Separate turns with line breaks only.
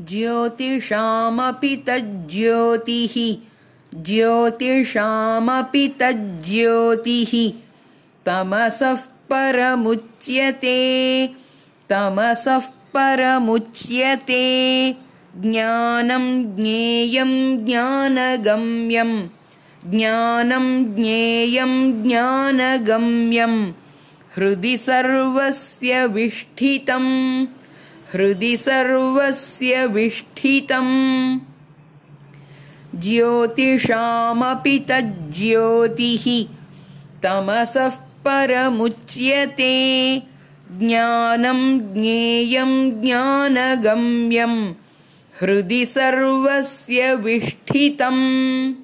ज्योतिषामपि तज्ज्योतिः ज्योतिषामपि तज्ज्योतिः। तमसः परमुच्यते तमसः परमुच्यते। ज्ञानं ज्ञेयं ज्ञानगम्यम् ज्ञानं ज्ञेयं ज्ञानगम्यम्। हृदि सर्वस्य विष्ठितम् हृदि सर्वस्य विष्ठितम्। ज्योतिषामपि तज्ज्योतिः तमसः परमुच्यते। ज्ञानं ज्ञेयं ज्ञानगम्यम् हृदि सर्वस्य विष्ठितम्